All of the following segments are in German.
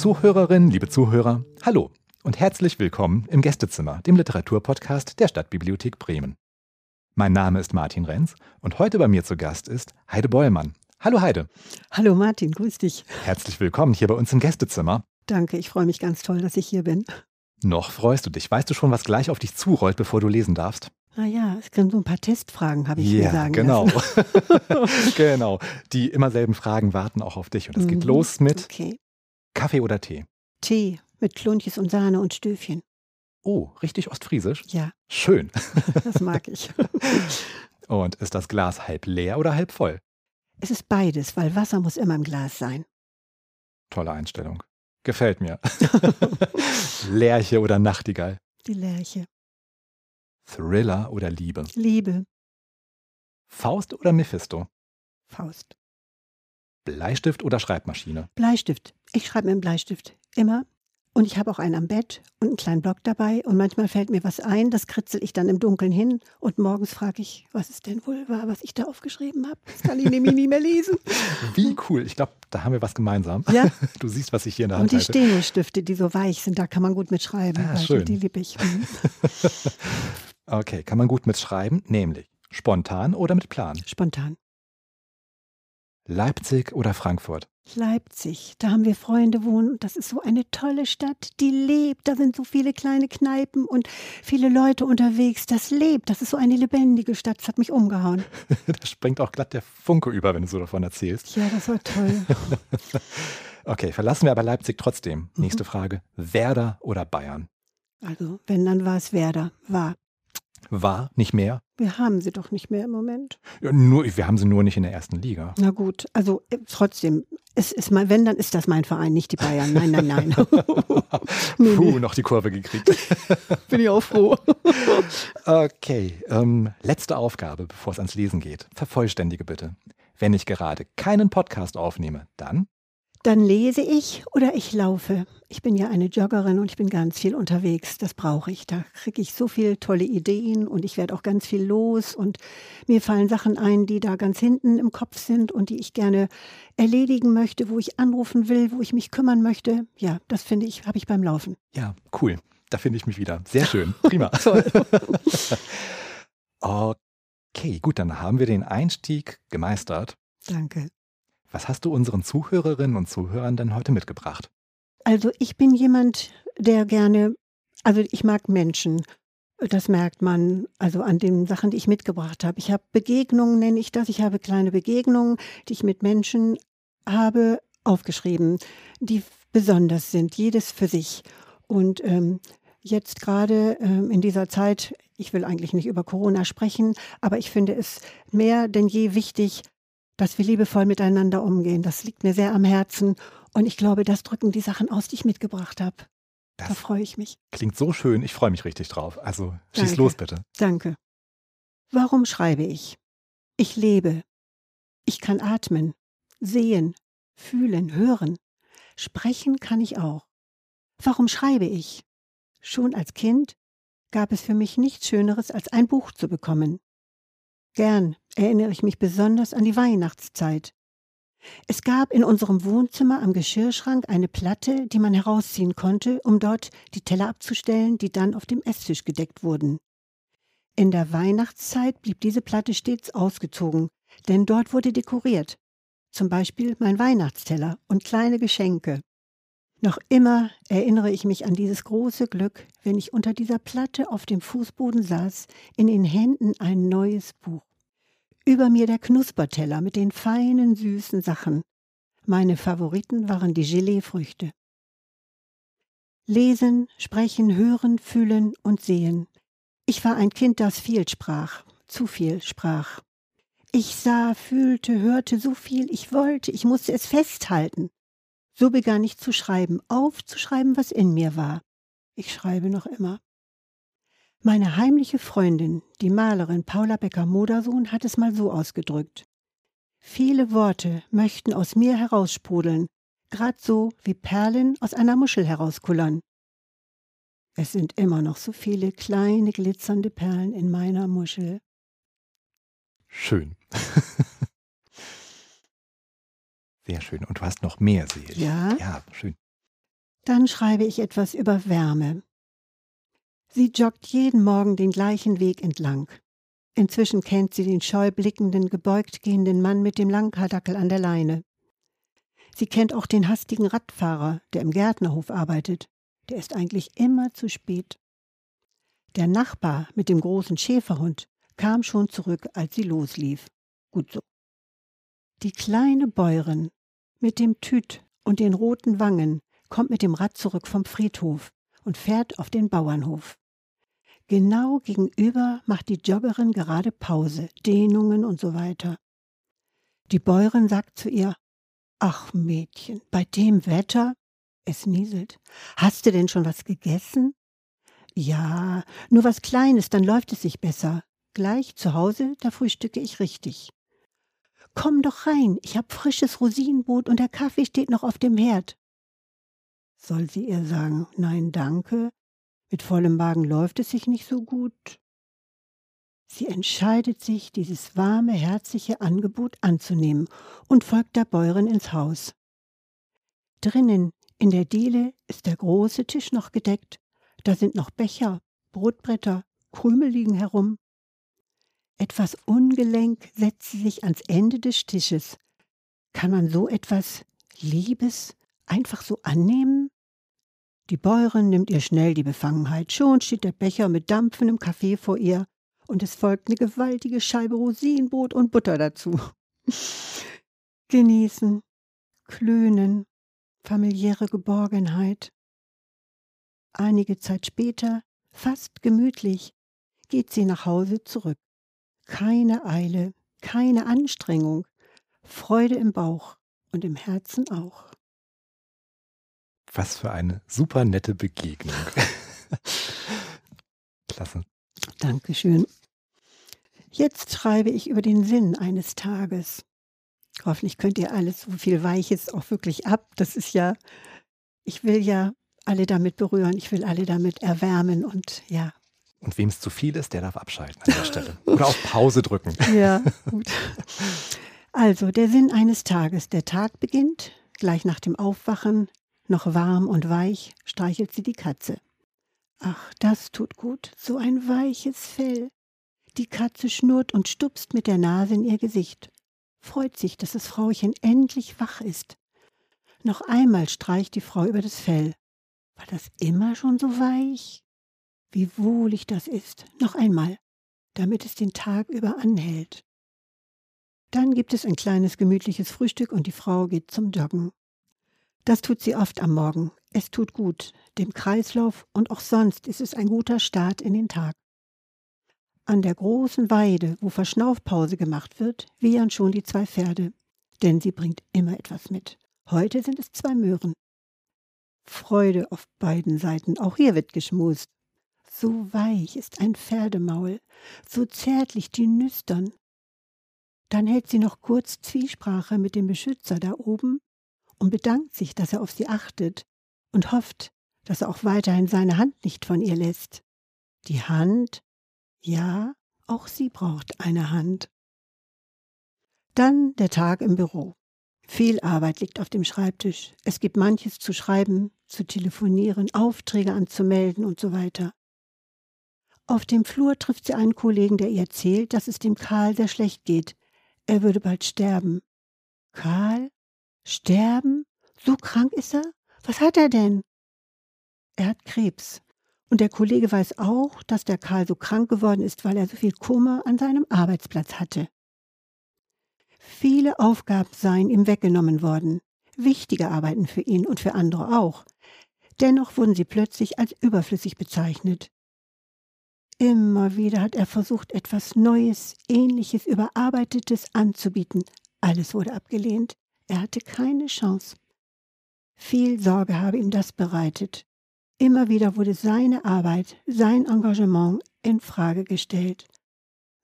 Liebe Zuhörerinnen, liebe Zuhörer, hallo und herzlich willkommen im Gästezimmer, dem Literaturpodcast der Stadtbibliothek Bremen. Mein Name ist Martin Renz und heute bei mir zu Gast ist Heide Bollmann. Hallo Heide. Hallo Martin, grüß dich. Herzlich willkommen hier bei uns im Gästezimmer. Danke, ich freue mich ganz toll, dass ich hier bin. Noch freust du dich. Weißt du schon, was gleich auf dich zurollt, bevor du lesen darfst? Naja, es sind so ein paar Testfragen, habe ich mir sagen genau. genau. Die immer selben Fragen warten auch auf dich. Und es geht Mhm, los mit Okay. Kaffee oder Tee. Tee mit Klunches und Sahne und Stöfchen. Oh, richtig ostfriesisch. Ja, Schön. das mag ich. Und ist das Glas halb leer oder halb voll? es ist beides, weil Wasser muss immer im Glas sein. Tolle Einstellung. Gefällt mir. Lerche oder Nachtigall. Die Lerche. Thriller oder Liebe. Liebe. Faust oder Mephisto. Faust. Bleistift oder Schreibmaschine. Bleistift. Ich schreibe mit dem Bleistift. Immer. Und ich habe auch einen am Bett und einen kleinen Block dabei. Und manchmal fällt mir was ein, das kritzel ich dann im Dunkeln hin. Und morgens frage ich, was es denn wohl war, was ich da aufgeschrieben habe. Das kann ich nämlich nie mehr lesen. Wie cool. Ich glaube, da haben wir was gemeinsam. Ja. Du siehst, was ich hier in der Und Hand die halte. Steno-Stifte, die so weich sind, da kann man gut mitschreiben. Ah, Also schön. Die liebe ich. Okay, kann man gut mitschreiben, nämlich spontan oder mit Plan. Spontan. Leipzig oder Frankfurt. Leipzig, da haben wir Freunde wohnen. Das ist so eine tolle Stadt, die lebt. Da sind so viele kleine Kneipen und viele Leute unterwegs. Das lebt. Das ist so eine lebendige Stadt. Das hat mich umgehauen. da springt auch glatt der Funke über, wenn du so davon erzählst. Ja, das war toll. Okay, verlassen wir aber Leipzig trotzdem. Mhm. Nächste Frage. Werder oder Bayern? Also, wenn, dann war es Werder. War. War, nicht mehr. Wir haben sie doch nicht mehr im Moment. Ja, nur, wir haben sie nur nicht in der ersten Liga. Na gut, also äh, trotzdem, es ist mal, wenn, dann ist das mein Verein, nicht die Bayern. Nein, nein, nein. nee, Puh, noch die Kurve gekriegt. bin ich auch froh. Okay, ähm, letzte Aufgabe, bevor es ans Lesen geht. Vervollständige bitte. Wenn ich gerade keinen Podcast aufnehme, dann Dann lese ich oder ich laufe. Ich bin ja eine Joggerin und ich bin ganz viel unterwegs. Das brauche ich. Da kriege ich so viele tolle Ideen und ich werde auch ganz viel los und mir fallen Sachen ein, die da ganz hinten im Kopf sind und die ich gerne erledigen möchte, wo ich anrufen will, wo ich mich kümmern möchte. Ja, das finde ich, habe ich beim Laufen. Ja, cool. Da finde ich mich wieder. Sehr schön. Prima. Okay, gut, dann haben wir den Einstieg gemeistert. Danke. Was hast du unseren Zuhörerinnen und Zuhörern denn heute mitgebracht? Also ich bin jemand, der gerne, also ich mag Menschen. Das merkt man also an den Sachen, die ich mitgebracht habe. Ich habe Begegnungen, nenne ich das. Ich habe kleine Begegnungen, die ich mit Menschen habe, aufgeschrieben, die besonders sind, jedes für sich. Und ähm, jetzt gerade ähm, in dieser Zeit, ich will eigentlich nicht über Corona sprechen, aber ich finde es mehr denn je wichtig, dass wir liebevoll miteinander umgehen. Das liegt mir sehr am Herzen. Und ich glaube, das drücken die Sachen aus, die ich mitgebracht habe. Da freue ich mich. klingt so schön. Ich freue mich richtig drauf. Also schieß Danke. los bitte. Danke. Warum schreibe ich? Ich lebe. Ich kann atmen, sehen, fühlen, hören. Sprechen kann ich auch. Warum schreibe ich? Schon als Kind gab es für mich nichts Schöneres, als ein Buch zu bekommen. Gern erinnere ich mich besonders an die Weihnachtszeit. Es gab in unserem Wohnzimmer am Geschirrschrank eine Platte, die man herausziehen konnte, um dort die Teller abzustellen, die dann auf dem Esstisch gedeckt wurden. In der Weihnachtszeit blieb diese Platte stets ausgezogen, denn dort wurde dekoriert. Zum Beispiel mein Weihnachtsteller und kleine Geschenke. Noch immer erinnere ich mich an dieses große Glück, wenn ich unter dieser Platte auf dem Fußboden saß, in den Händen ein neues Buch. Über mir der Knusperteller mit den feinen, süßen Sachen. Meine Favoriten waren die Geleefrüchte. Lesen, sprechen, hören, fühlen und sehen. Ich war ein Kind, das viel sprach, zu viel sprach. Ich sah, fühlte, hörte so viel, ich wollte, ich musste es festhalten. So begann ich zu schreiben, aufzuschreiben, was in mir war. Ich schreibe noch immer. Meine heimliche Freundin, die Malerin Paula Becker-Modersohn, hat es mal so ausgedrückt. Viele Worte möchten aus mir heraussprudeln, grad so wie Perlen aus einer Muschel herauskullern. Es sind immer noch so viele kleine glitzernde Perlen in meiner Muschel. Schön. Sehr schön. Und du hast noch mehr, sehe ich. Ja? Ja, schön. Dann schreibe ich etwas über Wärme. Sie joggt jeden Morgen den gleichen Weg entlang. Inzwischen kennt sie den scheu blickenden, gebeugt gehenden Mann mit dem Langkardackel an der Leine. Sie kennt auch den hastigen Radfahrer, der im Gärtnerhof arbeitet. Der ist eigentlich immer zu spät. Der Nachbar mit dem großen Schäferhund kam schon zurück, als sie loslief. Gut so. Die kleine Bäuerin mit dem Tüt und den roten Wangen kommt mit dem Rad zurück vom Friedhof und fährt auf den Bauernhof. Genau gegenüber macht die Joggerin gerade Pause, Dehnungen und so weiter. Die Bäuerin sagt zu ihr, Ach Mädchen, bei dem Wetter? Es nieselt. Hast du denn schon was gegessen? Ja, nur was Kleines, dann läuft es sich besser. Gleich zu Hause, da frühstücke ich richtig. Komm doch rein, ich hab frisches Rosinenbrot und der Kaffee steht noch auf dem Herd. Soll sie ihr sagen, nein, danke, mit vollem Magen läuft es sich nicht so gut. Sie entscheidet sich, dieses warme, herzliche Angebot anzunehmen und folgt der Bäuerin ins Haus. Drinnen, in der Diele, ist der große Tisch noch gedeckt. Da sind noch Becher, Brotbretter, Krümel liegen herum. Etwas ungelenk setzt sie sich ans Ende des Tisches. Kann man so etwas Liebes einfach so annehmen? Die Bäuerin nimmt ihr schnell die Befangenheit. Schon steht der Becher mit dampfendem Kaffee vor ihr und es folgt eine gewaltige Scheibe Rosinenbrot und Butter dazu. Genießen, klönen, familiäre Geborgenheit. Einige Zeit später, fast gemütlich, geht sie nach Hause zurück. Keine Eile, keine Anstrengung, Freude im Bauch und im Herzen auch. Was für eine super nette Begegnung. Klasse. Dankeschön. Jetzt schreibe ich über den Sinn eines Tages. Hoffentlich könnt ihr alles so viel Weiches auch wirklich ab. Das ist ja, ich will ja alle damit berühren, ich will alle damit erwärmen und ja. Und wem es zu viel ist, der darf abschalten an der Stelle. Oder auf Pause drücken. Ja, gut. Also, der Sinn eines Tages. Der Tag beginnt, gleich nach dem Aufwachen, noch warm und weich, streichelt sie die Katze. Ach, das tut gut, so ein weiches Fell. Die Katze schnurrt und stupst mit der Nase in ihr Gesicht, freut sich, dass das Frauchen endlich wach ist. Noch einmal streicht die Frau über das Fell. War das immer schon so weich? Wie wohlig das ist. Noch einmal, damit es den Tag über anhält. Dann gibt es ein kleines gemütliches Frühstück und die Frau geht zum Joggen. Das tut sie oft am Morgen. Es tut gut. Dem Kreislauf und auch sonst ist es ein guter Start in den Tag. An der großen Weide, wo Verschnaufpause gemacht wird, wiehern schon die zwei Pferde, denn sie bringt immer etwas mit. Heute sind es zwei Möhren. Freude auf beiden Seiten, auch hier wird geschmust. So weich ist ein Pferdemaul, so zärtlich die Nüstern. Dann hält sie noch kurz Zwiesprache mit dem Beschützer da oben und bedankt sich, dass er auf sie achtet und hofft, dass er auch weiterhin seine Hand nicht von ihr lässt. Die Hand? Ja, auch sie braucht eine Hand. Dann der Tag im Büro. Viel Arbeit liegt auf dem Schreibtisch. Es gibt manches zu schreiben, zu telefonieren, Aufträge anzumelden und so weiter. Auf dem Flur trifft sie einen Kollegen, der ihr erzählt, dass es dem Karl sehr schlecht geht. Er würde bald sterben. Karl? Sterben? So krank ist er? Was hat er denn? Er hat Krebs. Und der Kollege weiß auch, dass der Karl so krank geworden ist, weil er so viel Kummer an seinem Arbeitsplatz hatte. Viele Aufgaben seien ihm weggenommen worden, wichtige Arbeiten für ihn und für andere auch. Dennoch wurden sie plötzlich als überflüssig bezeichnet. Immer wieder hat er versucht, etwas Neues, Ähnliches, Überarbeitetes anzubieten. Alles wurde abgelehnt. Er hatte keine Chance. Viel Sorge habe ihm das bereitet. Immer wieder wurde seine Arbeit, sein Engagement in Frage gestellt.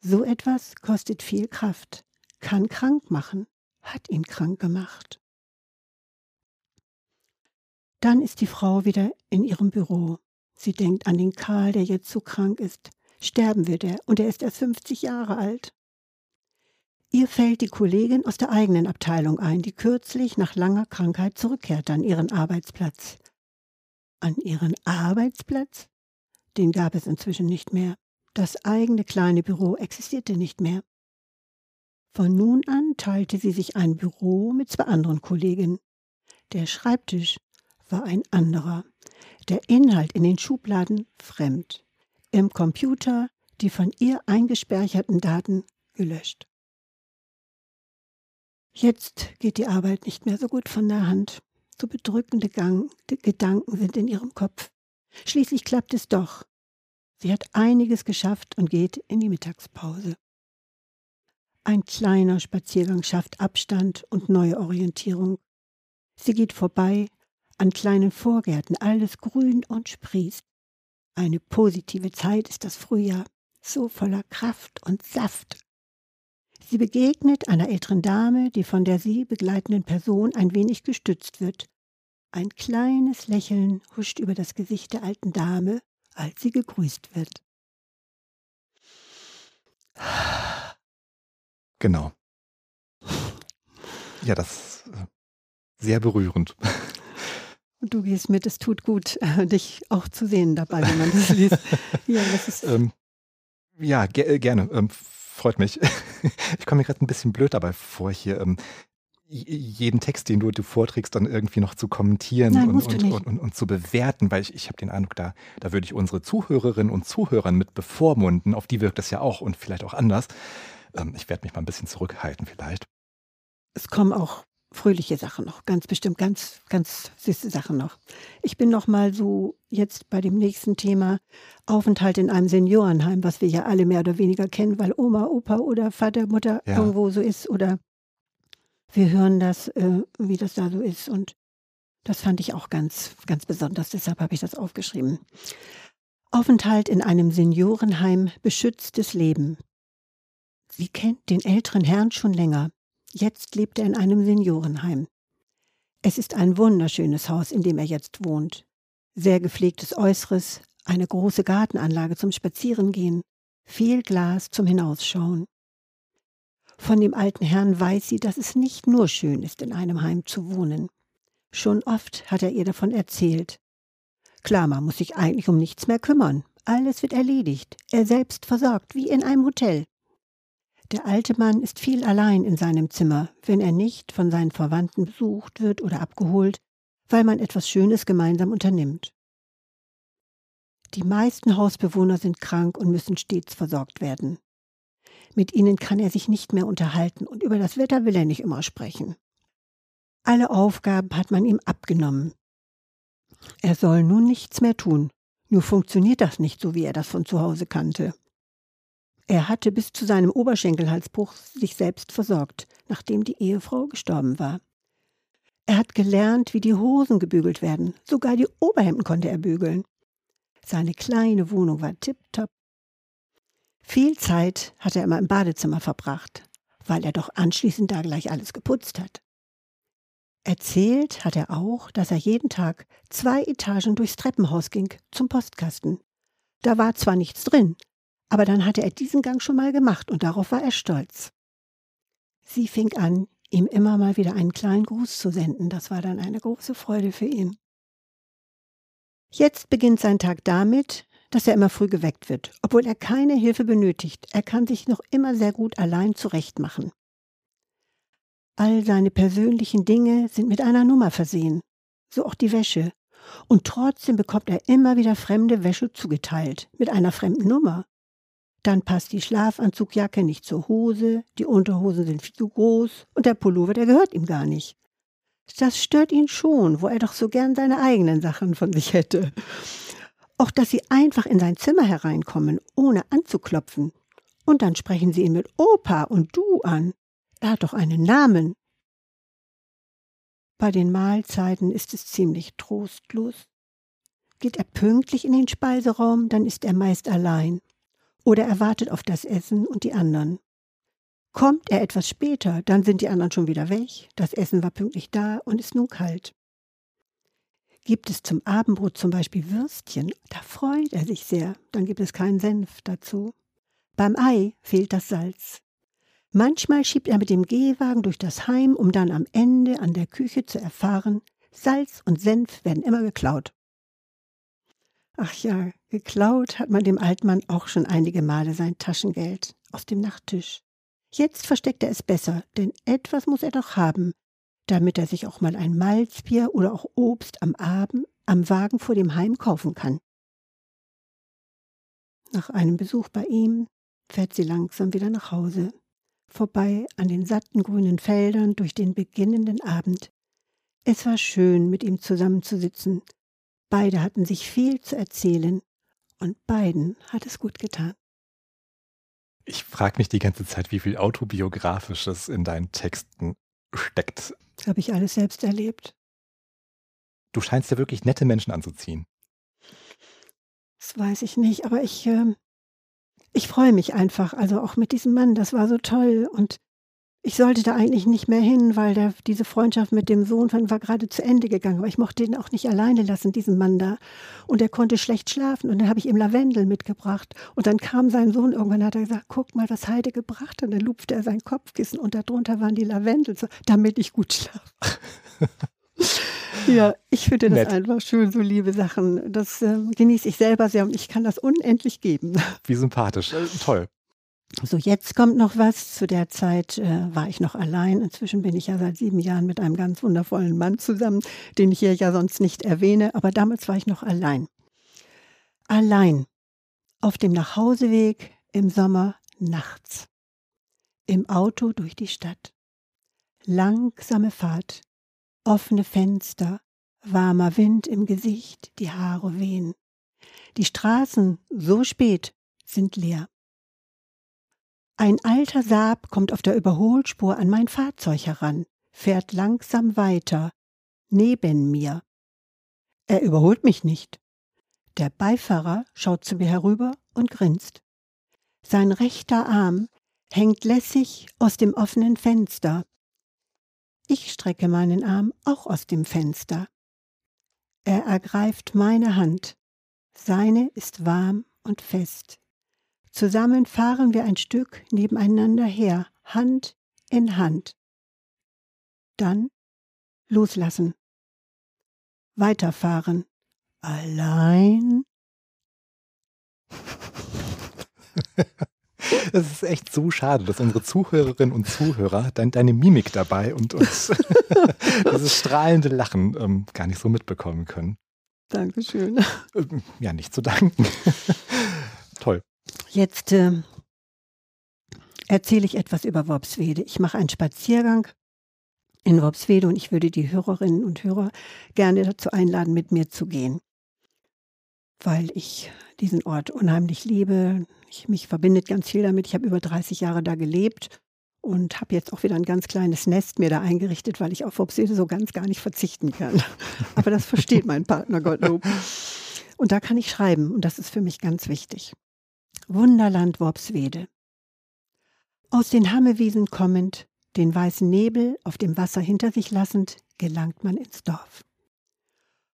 So etwas kostet viel Kraft, kann krank machen, hat ihn krank gemacht. Dann ist die Frau wieder in ihrem Büro. Sie denkt an den Karl, der jetzt so krank ist. Sterben wird er, und er ist erst 50 Jahre alt. Ihr fällt die Kollegin aus der eigenen Abteilung ein, die kürzlich nach langer Krankheit zurückkehrte an ihren Arbeitsplatz. An ihren Arbeitsplatz? Den gab es inzwischen nicht mehr. Das eigene kleine Büro existierte nicht mehr. Von nun an teilte sie sich ein Büro mit zwei anderen Kolleginnen. Der Schreibtisch war ein anderer, der Inhalt in den Schubladen fremd, im Computer die von ihr eingespeicherten Daten gelöscht. Jetzt geht die Arbeit nicht mehr so gut von der Hand. So bedrückende Gang, Gedanken sind in ihrem Kopf. Schließlich klappt es doch. Sie hat einiges geschafft und geht in die Mittagspause. Ein kleiner Spaziergang schafft Abstand und neue Orientierung. Sie geht vorbei an kleinen Vorgärten, alles grün und sprießt. Eine positive Zeit ist das Frühjahr, so voller Kraft und Saft. Sie begegnet einer älteren Dame, die von der sie begleitenden Person ein wenig gestützt wird. Ein kleines Lächeln huscht über das Gesicht der alten Dame, als sie gegrüßt wird. Genau. Ja, das ist sehr berührend. Du gehst mit, es tut gut, dich auch zu sehen dabei, wenn man das liest. ja, das ist ähm, ja ge äh, gerne. Ähm, freut mich. Ich komme mir gerade ein bisschen blöd dabei vor, hier ähm, jeden Text, den du, du vorträgst, dann irgendwie noch zu kommentieren Nein, und, und, und, und, und, zu bewerten, weil ich, ich habe den Eindruck, da, da würde ich unsere Zuhörerinnen und Zuhörer mit bevormunden. Auf die wirkt das ja auch und vielleicht auch anders. Ähm, ich werde mich mal ein bisschen zurückhalten vielleicht. Es kommen auch fröhliche Sachen noch, ganz bestimmt, ganz, ganz süße Sachen noch. Ich bin noch mal so jetzt bei dem nächsten Thema Aufenthalt in einem Seniorenheim, was wir ja alle mehr oder weniger kennen, weil Oma, Opa oder Vater, Mutter ja. irgendwo so ist oder wir hören das, äh, wie das da so ist und das fand ich auch ganz, ganz besonders, deshalb habe ich das aufgeschrieben. Aufenthalt in einem Seniorenheim, beschütztes Leben. Sie kennt den älteren Herrn schon länger. Jetzt lebt er in einem Seniorenheim. Es ist ein wunderschönes Haus, in dem er jetzt wohnt. Sehr gepflegtes Äußeres, eine große Gartenanlage zum Spazierengehen, viel Glas zum Hinausschauen. Von dem alten Herrn weiß sie, dass es nicht nur schön ist, in einem Heim zu wohnen. Schon oft hat er ihr davon erzählt. Klar, man muss sich eigentlich um nichts mehr kümmern. Alles wird erledigt. Er selbst versorgt, wie in einem Hotel. Der alte Mann ist viel allein in seinem Zimmer, wenn er nicht von seinen Verwandten besucht wird oder abgeholt, weil man etwas Schönes gemeinsam unternimmt. Die meisten Hausbewohner sind krank und müssen stets versorgt werden. Mit ihnen kann er sich nicht mehr unterhalten und über das Wetter will er nicht immer sprechen. Alle Aufgaben hat man ihm abgenommen. Er soll nun nichts mehr tun, nur funktioniert das nicht so, wie er das von zu Hause kannte. Er hatte bis zu seinem Oberschenkelhalsbruch sich selbst versorgt, nachdem die Ehefrau gestorben war. Er hat gelernt, wie die Hosen gebügelt werden, sogar die Oberhemden konnte er bügeln. Seine kleine Wohnung war tipptopp. Viel Zeit hat er immer im Badezimmer verbracht, weil er doch anschließend da gleich alles geputzt hat. Erzählt hat er auch, dass er jeden Tag zwei Etagen durchs Treppenhaus ging zum Postkasten. Da war zwar nichts drin, aber dann hatte er diesen Gang schon mal gemacht und darauf war er stolz. Sie fing an, ihm immer mal wieder einen kleinen Gruß zu senden. Das war dann eine große Freude für ihn. Jetzt beginnt sein Tag damit, dass er immer früh geweckt wird, obwohl er keine Hilfe benötigt. Er kann sich noch immer sehr gut allein zurechtmachen. All seine persönlichen Dinge sind mit einer Nummer versehen, so auch die Wäsche. Und trotzdem bekommt er immer wieder fremde Wäsche zugeteilt, mit einer fremden Nummer. Dann passt die Schlafanzugjacke nicht zur Hose, die Unterhosen sind viel zu groß und der Pullover, der gehört ihm gar nicht. Das stört ihn schon, wo er doch so gern seine eigenen Sachen von sich hätte. Auch dass sie einfach in sein Zimmer hereinkommen, ohne anzuklopfen. Und dann sprechen sie ihn mit Opa und du an. Er hat doch einen Namen. Bei den Mahlzeiten ist es ziemlich trostlos. Geht er pünktlich in den Speiseraum, dann ist er meist allein oder er wartet auf das Essen und die anderen. Kommt er etwas später, dann sind die anderen schon wieder weg, das Essen war pünktlich da und ist nun kalt. Gibt es zum Abendbrot zum Beispiel Würstchen, da freut er sich sehr, dann gibt es keinen Senf dazu. Beim Ei fehlt das Salz. Manchmal schiebt er mit dem Gehwagen durch das Heim, um dann am Ende an der Küche zu erfahren, Salz und Senf werden immer geklaut. Ach ja, geklaut hat man dem Altmann auch schon einige Male sein Taschengeld aus dem Nachttisch. Jetzt versteckt er es besser, denn etwas muss er doch haben, damit er sich auch mal ein Malzbier oder auch Obst am Abend am Wagen vor dem Heim kaufen kann. Nach einem Besuch bei ihm fährt sie langsam wieder nach Hause, vorbei an den satten grünen Feldern durch den beginnenden Abend. Es war schön, mit ihm zusammenzusitzen. Beide hatten sich viel zu erzählen, und beiden hat es gut getan. Ich frage mich die ganze Zeit, wie viel autobiografisches in deinen Texten steckt. Das habe ich alles selbst erlebt. Du scheinst ja wirklich nette Menschen anzuziehen. Das weiß ich nicht, aber ich, äh, ich freue mich einfach. Also auch mit diesem Mann, das war so toll. Und ich sollte da eigentlich nicht mehr hin, weil der, diese Freundschaft mit dem Sohn von war gerade zu Ende gegangen. Aber ich mochte ihn auch nicht alleine lassen, diesen Mann da. Und er konnte schlecht schlafen. Und dann habe ich ihm Lavendel mitgebracht. Und dann kam sein Sohn irgendwann, hat er gesagt, guck mal, was Heide gebracht hat. Und dann lupfte er sein Kopfkissen und darunter waren die Lavendel, so, damit ich gut schlafe. ja, ich finde das Nett. einfach schön, so liebe Sachen. Das äh, genieße ich selber sehr und ich kann das unendlich geben. Wie sympathisch. Äh, toll. So, jetzt kommt noch was. Zu der Zeit äh, war ich noch allein. Inzwischen bin ich ja seit sieben Jahren mit einem ganz wundervollen Mann zusammen, den ich hier ja sonst nicht erwähne. Aber damals war ich noch allein. Allein. Auf dem Nachhauseweg im Sommer nachts. Im Auto durch die Stadt. Langsame Fahrt. Offene Fenster. Warmer Wind im Gesicht. Die Haare wehen. Die Straßen, so spät, sind leer. Ein alter Saab kommt auf der Überholspur an mein Fahrzeug heran, fährt langsam weiter, neben mir. Er überholt mich nicht. Der Beifahrer schaut zu mir herüber und grinst. Sein rechter Arm hängt lässig aus dem offenen Fenster. Ich strecke meinen Arm auch aus dem Fenster. Er ergreift meine Hand. Seine ist warm und fest. Zusammen fahren wir ein Stück nebeneinander her, Hand in Hand. Dann loslassen. Weiterfahren. Allein. Es ist echt so schade, dass unsere Zuhörerinnen und Zuhörer dein, deine Mimik dabei und, und dieses strahlende Lachen ähm, gar nicht so mitbekommen können. Dankeschön. Ähm, ja, nicht zu danken. Toll. Jetzt äh, erzähle ich etwas über Worpswede. Ich mache einen Spaziergang in Worpswede und ich würde die Hörerinnen und Hörer gerne dazu einladen, mit mir zu gehen, weil ich diesen Ort unheimlich liebe. Ich, mich verbindet ganz viel damit. Ich habe über 30 Jahre da gelebt und habe jetzt auch wieder ein ganz kleines Nest mir da eingerichtet, weil ich auf Worpswede so ganz gar nicht verzichten kann. Aber das versteht mein Partner Gottlob. Und da kann ich schreiben und das ist für mich ganz wichtig. Wunderland Worpswede. Aus den Hammewiesen kommend, den weißen Nebel auf dem Wasser hinter sich lassend, gelangt man ins Dorf.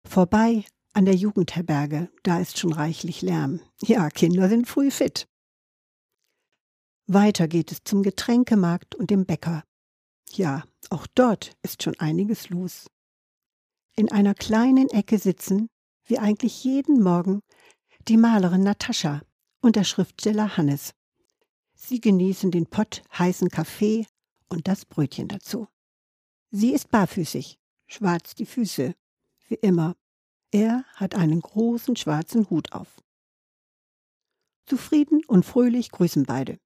Vorbei an der Jugendherberge, da ist schon reichlich Lärm. Ja, Kinder sind früh fit. Weiter geht es zum Getränkemarkt und dem Bäcker. Ja, auch dort ist schon einiges los. In einer kleinen Ecke sitzen, wie eigentlich jeden Morgen, die Malerin Natascha und der Schriftsteller Hannes. Sie genießen den Pott heißen Kaffee und das Brötchen dazu. Sie ist barfüßig, schwarz die Füße, wie immer. Er hat einen großen schwarzen Hut auf. Zufrieden und fröhlich grüßen beide.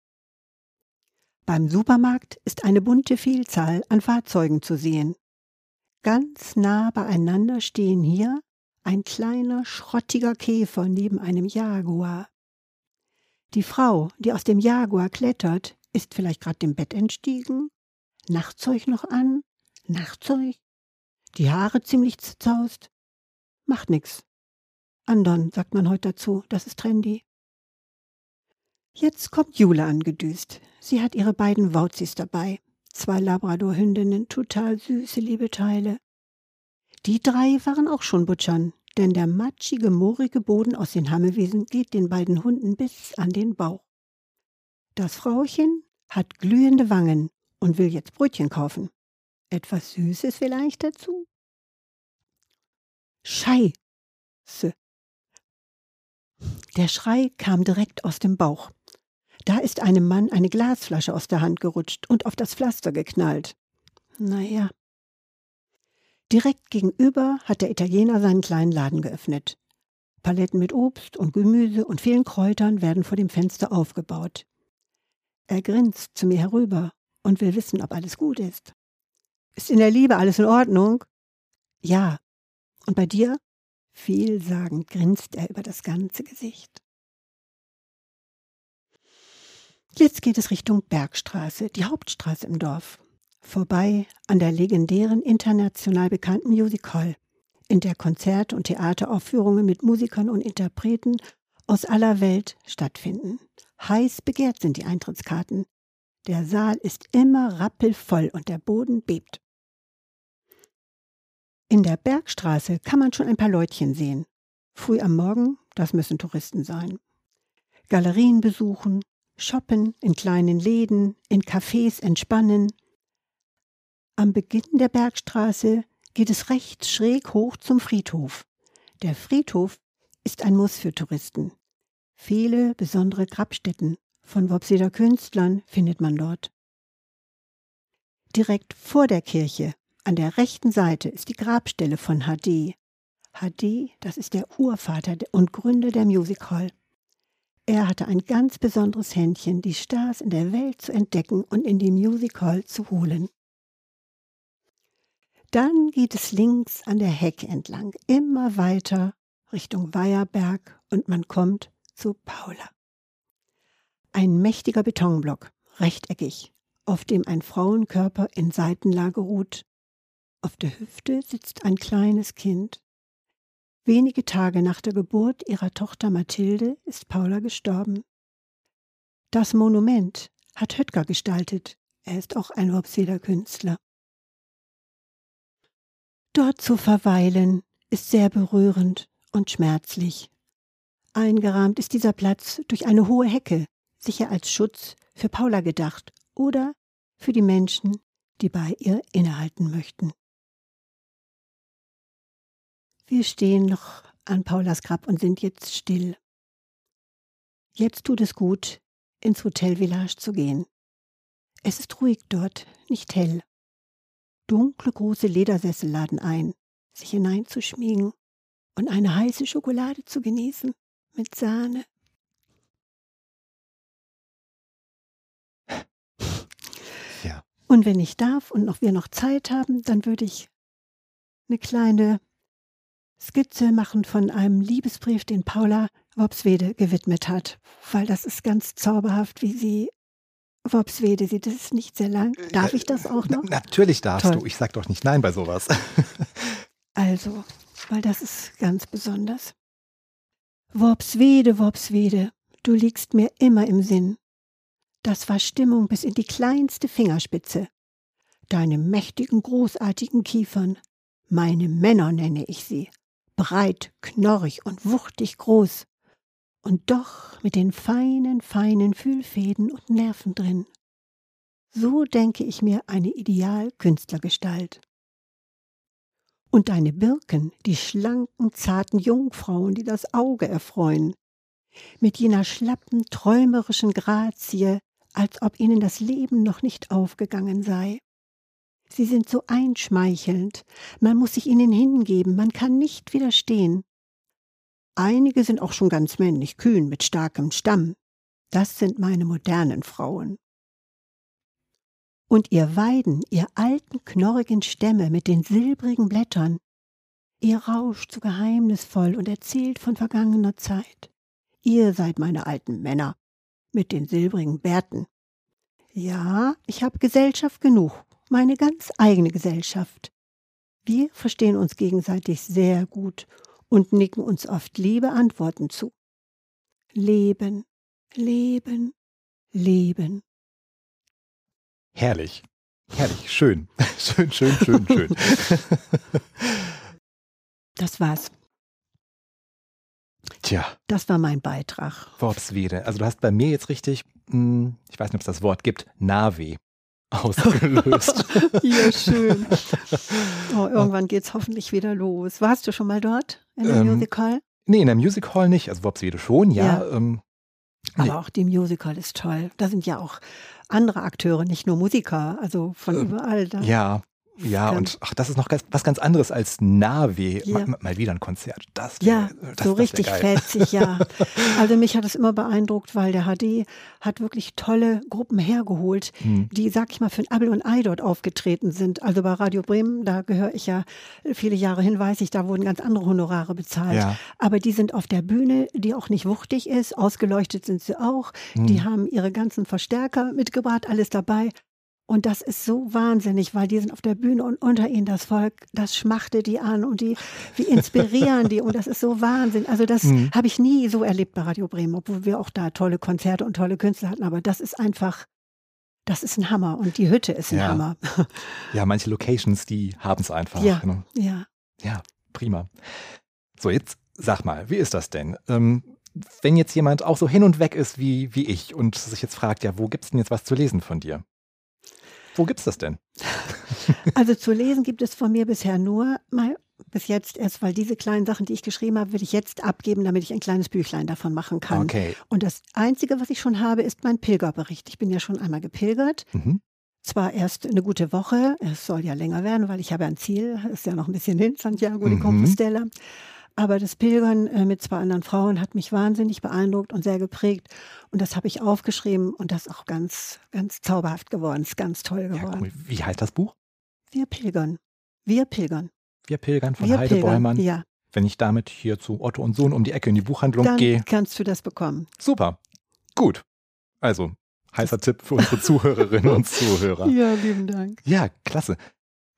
Beim Supermarkt ist eine bunte Vielzahl an Fahrzeugen zu sehen. Ganz nah beieinander stehen hier ein kleiner, schrottiger Käfer neben einem Jaguar. Die Frau, die aus dem Jaguar klettert, ist vielleicht gerade dem Bett entstiegen, Nachtzeug noch an, Nachtzeug, die Haare ziemlich zerzaust. Macht nix. Andern, sagt man heute dazu, das ist trendy. Jetzt kommt Jule angedüst. Sie hat ihre beiden Wauzis dabei. Zwei Labradorhündinnen, total süße Liebeteile. Die drei waren auch schon butschern, denn der matschige, moorige Boden aus den Hammelwiesen geht den beiden Hunden bis an den Bauch. Das Frauchen hat glühende Wangen und will jetzt Brötchen kaufen. Etwas Süßes vielleicht dazu? Scheiße. Der Schrei kam direkt aus dem Bauch. Da ist einem Mann eine Glasflasche aus der Hand gerutscht und auf das Pflaster geknallt. Naja. Direkt gegenüber hat der Italiener seinen kleinen Laden geöffnet. Paletten mit Obst und Gemüse und vielen Kräutern werden vor dem Fenster aufgebaut. Er grinst zu mir herüber und will wissen, ob alles gut ist. Ist in der Liebe alles in Ordnung? Ja. Und bei dir? Vielsagend grinst er über das ganze Gesicht. Jetzt geht es Richtung Bergstraße, die Hauptstraße im Dorf. Vorbei an der legendären international bekannten Music Hall, in der Konzerte und Theateraufführungen mit Musikern und Interpreten aus aller Welt stattfinden. Heiß begehrt sind die Eintrittskarten. Der Saal ist immer rappelvoll und der Boden bebt. In der Bergstraße kann man schon ein paar Leutchen sehen. Früh am Morgen, das müssen Touristen sein. Galerien besuchen, shoppen in kleinen Läden, in Cafés entspannen. Am Beginn der Bergstraße geht es rechts schräg hoch zum Friedhof. Der Friedhof ist ein Muss für Touristen. Viele besondere Grabstätten von Worpseder Künstlern findet man dort. Direkt vor der Kirche, an der rechten Seite, ist die Grabstelle von Hadi. Hadi, das ist der Urvater und Gründer der Music Hall. Er hatte ein ganz besonderes Händchen, die Stars in der Welt zu entdecken und in die Music Hall zu holen. Dann geht es links an der Hecke entlang, immer weiter Richtung Weierberg und man kommt zu Paula. Ein mächtiger Betonblock, rechteckig, auf dem ein Frauenkörper in Seitenlage ruht. Auf der Hüfte sitzt ein kleines Kind. Wenige Tage nach der Geburt ihrer Tochter Mathilde ist Paula gestorben. Das Monument hat Höttger gestaltet. Er ist auch ein Worpsweder Künstler. Dort zu verweilen ist sehr berührend und schmerzlich. Eingerahmt ist dieser Platz durch eine hohe Hecke, sicher als Schutz für Paula gedacht oder für die Menschen, die bei ihr innehalten möchten. Wir stehen noch an Paulas Grab und sind jetzt still. Jetzt tut es gut, ins Hotel Village zu gehen. Es ist ruhig dort, nicht hell. Dunkle große Ledersessel laden ein, sich hineinzuschmiegen und eine heiße Schokolade zu genießen mit Sahne. Ja. Und wenn ich darf und noch wir noch Zeit haben, dann würde ich eine kleine Skizze machen von einem Liebesbrief, den Paula Worpswede gewidmet hat, weil das ist ganz zauberhaft, wie sie Worpswede sieht. Das ist nicht sehr lang. Darf ich das auch noch? Natürlich darfst Toll. du. Ich sag doch nicht nein bei sowas. Also, weil das ist ganz besonders. Worpswede, Worpswede, du liegst mir immer im Sinn. Das war Stimmung bis in die kleinste Fingerspitze. Deine mächtigen, großartigen Kiefern, meine Männer nenne ich sie, breit, knorrig und wuchtig groß, und doch mit den feinen, feinen Fühlfäden und Nerven drin. So denke ich mir eine Ideal-Künstlergestalt. Und deine Birken, die schlanken, zarten Jungfrauen, die das Auge erfreuen, mit jener schlappen, träumerischen Grazie, als ob ihnen das Leben noch nicht aufgegangen sei. Sie sind so einschmeichelnd, man muss sich ihnen hingeben, man kann nicht widerstehen. Einige sind auch schon ganz männlich, kühn, mit starkem Stamm. Das sind meine modernen Frauen. Und ihr Weiden, ihr alten, knorrigen Stämme mit den silbrigen Blättern, ihr rauscht so geheimnisvoll und erzählt von vergangener Zeit. Ihr seid meine alten Männer mit den silbrigen Bärten. Ja, ich habe Gesellschaft genug, meine ganz eigene Gesellschaft. Wir verstehen uns gegenseitig sehr gut und nicken uns oft liebe Antworten zu. Leben, leben, leben. Herrlich. Herrlich. Schön. Schön, schön, schön, schön. Das war's. Tja, Das war mein Beitrag. Worpswede. Also du hast bei mir jetzt richtig, mh, ich weiß nicht, ob es das Wort gibt, Navi ausgelöst. ja, schön. Oh, irgendwann geht's hoffentlich wieder los. Warst du schon mal dort in der Ähm, Musical? Nee, in der Music Hall nicht. Also Wobswede schon, ja. Ja. Ähm, Aber Nee. auch die Musical ist toll. Da sind ja auch andere Akteure, nicht nur Musiker, also von Ähm, überall da. ja, ja, Ganz- und ach, das ist noch ganz, was ganz anderes als Navi. Ja. Mal, mal wieder ein Konzert. Das, Ja, das, so das wär richtig fetzig, ja. Also mich hat es immer beeindruckt, weil der HD hat wirklich tolle Gruppen hergeholt, Hm. die, sag ich mal, für ein Abel und Ei dort aufgetreten sind. Also bei Radio Bremen, da gehöre ich ja viele Jahre hin, weiß ich, da wurden ganz andere Honorare bezahlt. Ja. Aber die sind auf der Bühne, die auch nicht wuchtig ist, ausgeleuchtet sind sie auch. Hm. Die haben ihre ganzen Verstärker mitgebracht, alles dabei. Und das ist so wahnsinnig, weil die sind auf der Bühne und unter ihnen das Volk, das schmachtet die an und die, wie inspirieren die und das ist so Wahnsinn. Also das Mhm. habe ich nie so erlebt bei Radio Bremen, obwohl wir auch da tolle Konzerte und tolle Künstler hatten. Aber das ist einfach, das ist ein Hammer und die Hütte ist ein Ja. Hammer. Ja, manche Locations, die haben es einfach. Ja. Ne? Ja. Ja, prima. So, jetzt sag mal, wie ist das denn? Ähm, wenn jetzt jemand auch so hin und weg ist wie, wie ich und sich jetzt fragt, ja, wo gibt's denn jetzt was zu lesen von dir? Wo gibt's das denn? Also zu lesen gibt es von mir bisher nur mal bis jetzt erst, weil diese kleinen Sachen, die ich geschrieben habe, will ich jetzt abgeben, damit ich ein kleines Büchlein davon machen kann. Okay. Und das Einzige, was ich schon habe, ist mein Pilgerbericht. Ich bin ja schon einmal gepilgert. Mhm. Zwar erst eine gute Woche, es soll ja länger werden, weil ich habe ja ein Ziel, ist ja noch ein bisschen hin, Santiago de Mhm. Compostela. Aber das Pilgern äh, mit zwei anderen Frauen hat mich wahnsinnig beeindruckt und sehr geprägt. Und das habe ich aufgeschrieben und das ist auch ganz, ganz zauberhaft geworden, ist ganz toll Ja, geworden. cool. Wie heißt das Buch? Wir pilgern. Wir pilgern. Wir pilgern von Wir Heide pilgern. Bollmann. Ja, Wenn ich damit hier zu Otto und Sohn um die Ecke in die Buchhandlung dann gehe. kannst du das bekommen. Super. Gut. Also, heißer Tipp für unsere Zuhörerinnen und Zuhörer. Ja, lieben Dank. Ja, klasse.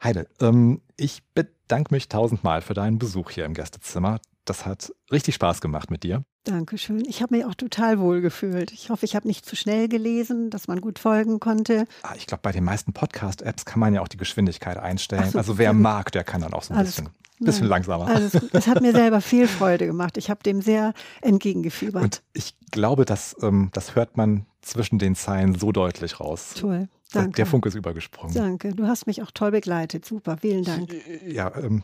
Heide, ähm, ich bedanke mich tausendmal für deinen Besuch hier im Gästezimmer. Das hat richtig Spaß gemacht mit dir. Dankeschön. Ich habe mich auch total wohl gefühlt. Ich hoffe, ich habe nicht zu schnell gelesen, dass man gut folgen konnte. Ah, Ich glaube, bei den meisten Podcast-Apps kann man ja auch die Geschwindigkeit einstellen. So, also wer gut. mag, der kann dann auch so ein Alles bisschen, bisschen Nein. langsamer. Gut. Es hat mir selber viel Freude gemacht. Ich habe dem sehr entgegengefiebert. Und ich glaube, das, ähm, das hört man zwischen den Zeilen so deutlich raus. Toll. Der- Danke. Der Funke ist übergesprungen. Danke. Du hast mich auch toll begleitet. Super. Vielen Dank. Ja, ähm,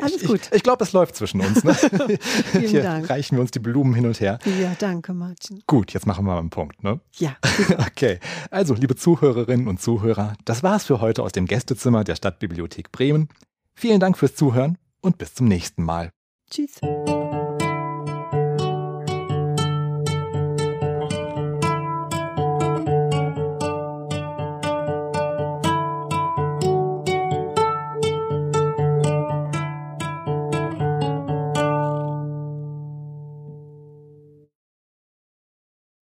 Alles ich, gut. Ich, ich glaube, es läuft zwischen uns. Ne? Vielen Hier Dank. reichen wir uns die Blumen hin und her. Ja, danke, Martin. Gut, jetzt machen wir mal einen Punkt. Ne? Ja. Okay, also liebe Zuhörerinnen und Zuhörer, das war's für heute aus dem Gästezimmer der Stadtbibliothek Bremen. Vielen Dank fürs Zuhören und bis zum nächsten Mal. Tschüss.